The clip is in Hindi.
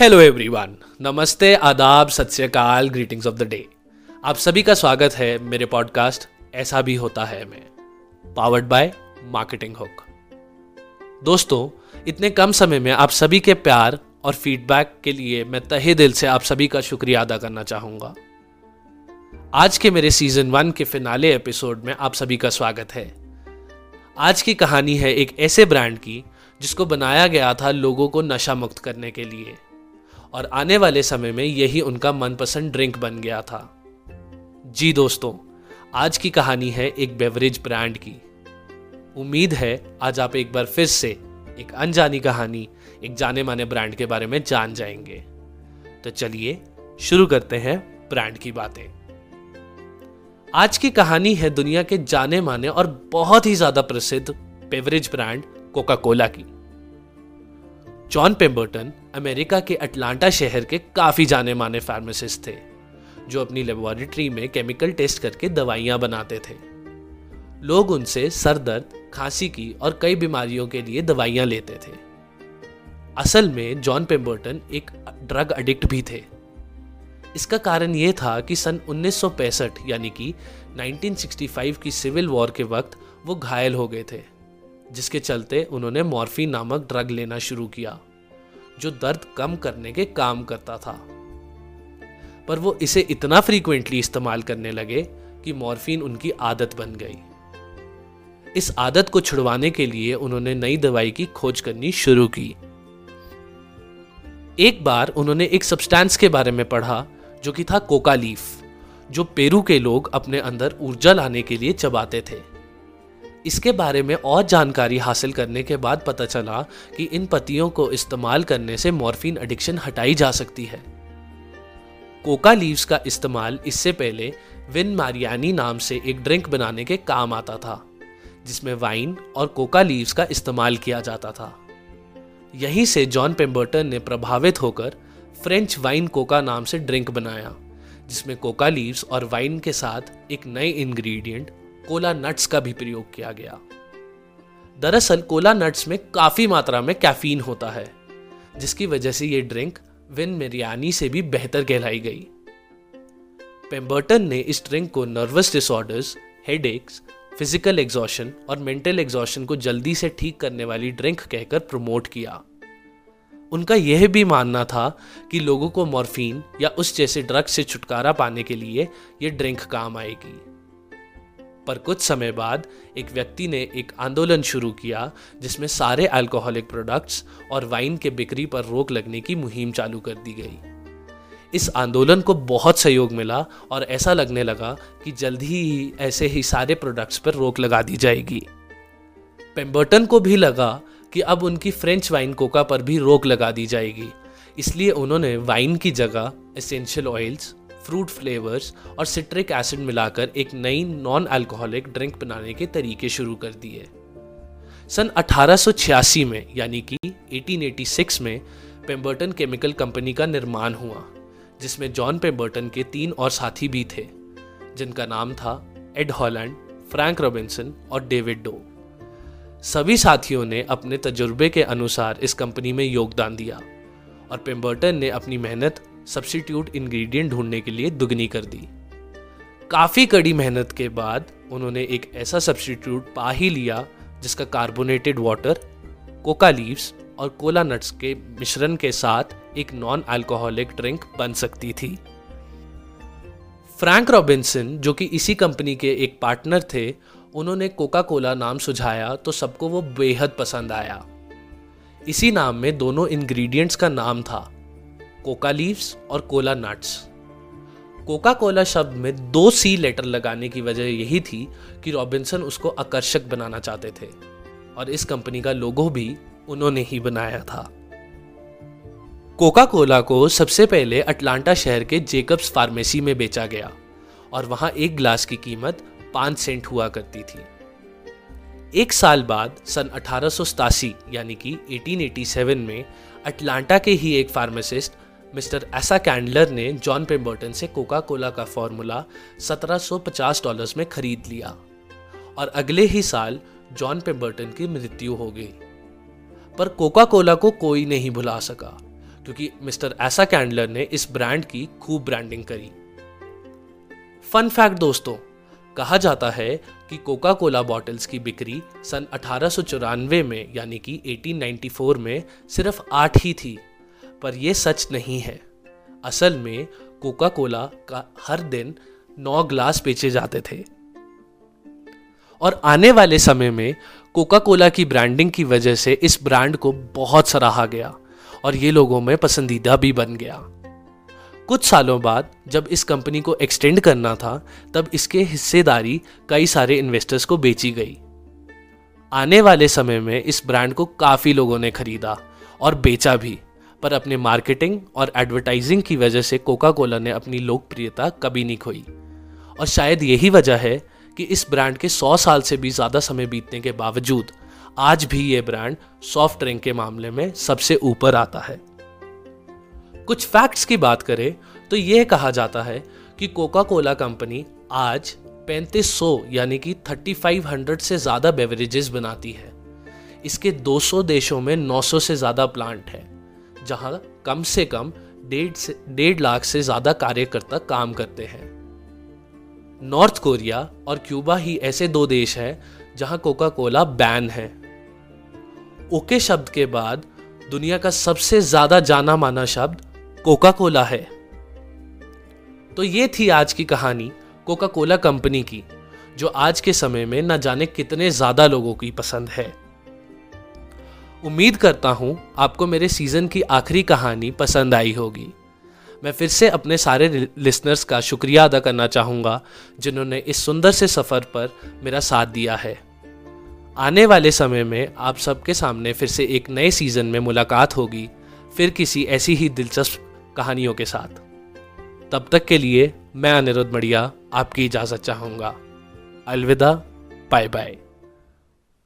हेलो एवरीवन नमस्ते, आदाब सत श्रीकाल ग्रीटिंग्स ऑफ़ द डे आप सभी का स्वागत है मेरे पॉडकास्ट ऐसा भी होता है मैं पावर्ड बाय मार्केटिंग हुक दोस्तों, इतने कम समय में आप सभी के प्यार और फीडबैक के लिए मैं तहे दिल से आप सभी का शुक्रिया अदा करना चाहूँगा. आज के मेरे सीज़न वन के फिनाले एपिसोड में आप सभी का स्वागत है. आज की कहानी है एक ऐसे ब्रांड की, जिसको बनाया गया था लोगों को नशा मुक्त करने के लिए. और आने वाले समय में यही उनका मनपसंद ड्रिंक बन गया था। जी दोस्तों, आज की कहानी है एक बेवरेज ब्रांड की। उम्मीद है आज आप एक बार फिर से एक अनजानी कहानी, एक जाने माने ब्रांड के बारे में जान जाएँगे। तो चलिए शुरू करते हैं ब्रांड की बातें। आज की कहानी है दुनिया के जाने माने और बहुत ही ज़्यादा प्रसिद्ध बेवरेज ब्रांड कोका कोला की। जॉन पेम्बर्टन अमेरिका के अटलांटा शहर के काफ़ी जाने माने फार्मासिस्ट थे, जो अपनी लेबोरेटरी में केमिकल टेस्ट करके दवाइयाँ बनाते थे। लोग उनसे सर दर्द, खांसी की और कई बीमारियों के लिए दवाइयाँ लेते थे। असल में जॉन पेम्बर्टन एक ड्रग एडिक्ट भी थे। इसका कारण यह था कि सन 1965 यानी कि 1965 की सिविल वॉर के वक्त वो घायल हो गए थे। जिसके चलते उन्होंने मॉर्फिन नामक ड्रग लेना शुरू किया, जो दर्द कम करने के काम करता था। पर वो इसे इतना फ्रीक्वेंटली इस्तेमाल करने लगे कि मॉर्फिन उनकी आदत बन गई। इस आदत को छुड़वाने के लिए उन्होंने नई दवाई की खोज करनी शुरू की। एक बार उन्होंने एक सब्सटेंस के बारे में पढ़ा, जो कि था कोका लीफ, जो पेरू के लोग अपने अंदर ऊर्जा लाने के लिए चबाते थे। इसके बारे में और जानकारी हासिल करने के बाद पता चला कि इन पत्तियों को इस्तेमाल करने से मॉर्फिन एडिक्शन हटाई जा सकती है। कोका लीव्स का इस्तेमाल इससे पहले विन मारियानी नाम से एक ड्रिंक बनाने के काम आता था, जिसमें वाइन और कोका लीव्स का इस्तेमाल किया जाता था। यहीं से जॉन पेम्बर्टन ने प्रभावित होकर फ्रेंच वाइन कोका नाम से ड्रिंक बनाया, जिसमें कोका लीव्स और वाइन के साथ एक नए इंग्रेडिएंट कोला नट्स का भी प्रयोग किया गया। दरअसल कोला नट्स में काफ़ी मात्रा में कैफीन होता है, जिसकी वजह से ये ड्रिंक विन मेरियानी से भी बेहतर कहलाई गई। पेम्बर्टन ने इस ड्रिंक को nervous disorders, headaches, physical exhaustion और मेंटल एग्जॉशन को जल्दी से ठीक करने वाली ड्रिंक कहकर प्रमोट किया। उनका यह भी मानना था कि लोगों को मॉर्फिन या उस जैसे ड्रग से छुटकारा पाने के लिए यह ड्रिंक काम आएगी। पर कुछ समय बाद एक व्यक्ति ने एक आंदोलन शुरू किया, जिसमें सारे अल्कोहलिक प्रोडक्ट्स और वाइन के बिक्री पर रोक लगने की मुहिम चालू कर दी गई। इस आंदोलन को बहुत सहयोग मिला और ऐसा लगने लगा कि जल्द ही ऐसे ही सारे प्रोडक्ट्स पर रोक लगा दी जाएगी। पेम्बर्टन को भी लगा कि अब उनकी फ्रेंच वाइन कोका पर भी रोक लगा दी जाएगी, इसलिए उन्होंने वाइन की जगह एसेंशियल ऑयल्स फ्रूट फ्लेवर्स और सिट्रिक एसिड मिलाकर एक नई नॉन अल्कोहलिक ड्रिंक बनाने के तरीके शुरू कर दिए। सन 1886 में, यानी कि 1886 में, पेम्बर्टन केमिकल कंपनी का निर्माण हुआ, जिसमें जॉन पेम्बर्टन के तीन और साथी भी थे, जिनका नाम था एड हॉलैंड, फ्रैंक रॉबिन्सन और डेविड डो। सभी साथियों ने अपने तजुर्बे के अनुसार इस कंपनी में योगदान दिया और पेम्बर्टन ने अपनी मेहनत सब्सिट्यूट इंग्रेडिएंट ढूँढने के लिए दुगनी कर दी। काफ़ी कड़ी मेहनत के बाद उन्होंने एक ऐसा सब्सिट्यूट पा ही लिया जिसका कार्बोनेटेड वाटर कोका लीव्स और कोला नट्स के मिश्रण के साथ एक नॉन अल्कोहलिक ड्रिंक बन सकती थी। फ्रैंक रॉबिन्सन जो कि इसी कंपनी के एक पार्टनर थे, उन्होंने कोका कोला नाम सुझाया तो सबको वो बेहद पसंद आया। इसी नाम में दोनों इंग्रेडिएंट्स का नाम था। कोका लीव्स और कोला नट्स। कोका कोला शब्द में दो सी लेटर लगाने की वजह यही थी कि रॉबिन्सन उसको आकर्षक बनाना चाहते थे, और इस कंपनी का लोगो भी उन्होंने ही बनाया था। कोका कोला को सबसे पहले अटलांटा शहर के जेकब्स फार्मेसी में बेचा गया, और वहाँ एक ग्लास की कीमत पाँच सेंट हुआ करती थी। एक साल बाद, सन अठारह यानी कि 1887 में, अटलांटा के ही एक फार्मासिस्ट मिस्टर एसा कैंडलर ने जॉन पेम्बर्टन से कोका कोला का फॉर्मूला 1750 डॉलर्स में खरीद लिया और अगले ही साल जॉन पेम्बर्टन की मृत्यु हो गई। पर कोका कोला को कोई नहीं भुला सका, क्योंकि मिस्टर ऐसा कैंडलर ने इस ब्रांड की खूब ब्रांडिंग करी। फन फैक्ट दोस्तों, कहा जाता है कि कोका कोला बॉटल्स की बिक्री सन अठारह सौ चौरानवे में, यानी कि 1894 में, सिर्फ़ आठ ही थी। पर यह सच नहीं है। असल में कोका कोला का हर दिन नौ ग्लास बेचे जाते थे। और आने वाले समय में कोका कोला की ब्रांडिंग की वजह से इस ब्रांड को बहुत सराहा गया और ये लोगों में पसंदीदा भी बन गया। कुछ सालों बाद जब इस कंपनी को एक्सटेंड करना था, तब इसके हिस्सेदारी कई सारे इन्वेस्टर्स को बेची गई। आने वाले समय में इस ब्रांड को काफ़ी लोगों ने खरीदा और बेचा भी। पर अपने मार्केटिंग और एडवर्टाइजिंग की वजह से कोका कोला ने अपनी लोकप्रियता कभी नहीं खोई। और शायद यही वजह है कि इस ब्रांड के 100 साल से भी ज़्यादा समय बीतने के बावजूद, आज भी ये ब्रांड सॉफ्ट ड्रिंक के मामले में सबसे ऊपर आता है। कुछ फैक्ट्स की बात करें तो यह कहा जाता है कि कोका कोला कंपनी आज 3500 यानी कि 3500 से ज़्यादा बेवरेजेस बनाती है। इसके 200 देशों में 900 से ज़्यादा प्लांट है। जहाँ कम से कम डेढ़ से, डेढ़ लाख से ज़्यादा कार्यकर्ता काम करते हैं। नॉर्थ कोरिया और क्यूबा ही ऐसे दो देश हैं जहाँ कोका कोला बैन है। ओके शब्द के बाद दुनिया का सबसे ज़्यादा जाना माना शब्द कोका कोला है। तो ये थी आज की कहानी कोका कोला कंपनी की, जो आज के समय में न जाने कितने ज़्यादा लोगों की पसंद है। उम्मीद करता हूँ आपको मेरे सीज़न की आखिरी कहानी पसंद आई होगी। मैं फिर से अपने सारे लिसनर्स का शुक्रिया अदा करना चाहूँगा, जिन्होंने इस सुंदर से सफ़र पर मेरा साथ दिया है। आने वाले समय में आप सबके सामने फिर से एक नए सीज़न में मुलाकात होगी, फिर किसी ऐसी ही दिलचस्प कहानियों के साथ। तब तक के लिए मैं अनिरुद्ध मड़िया आपकी इजाज़त चाहूँगा। अलविदा बाय बाय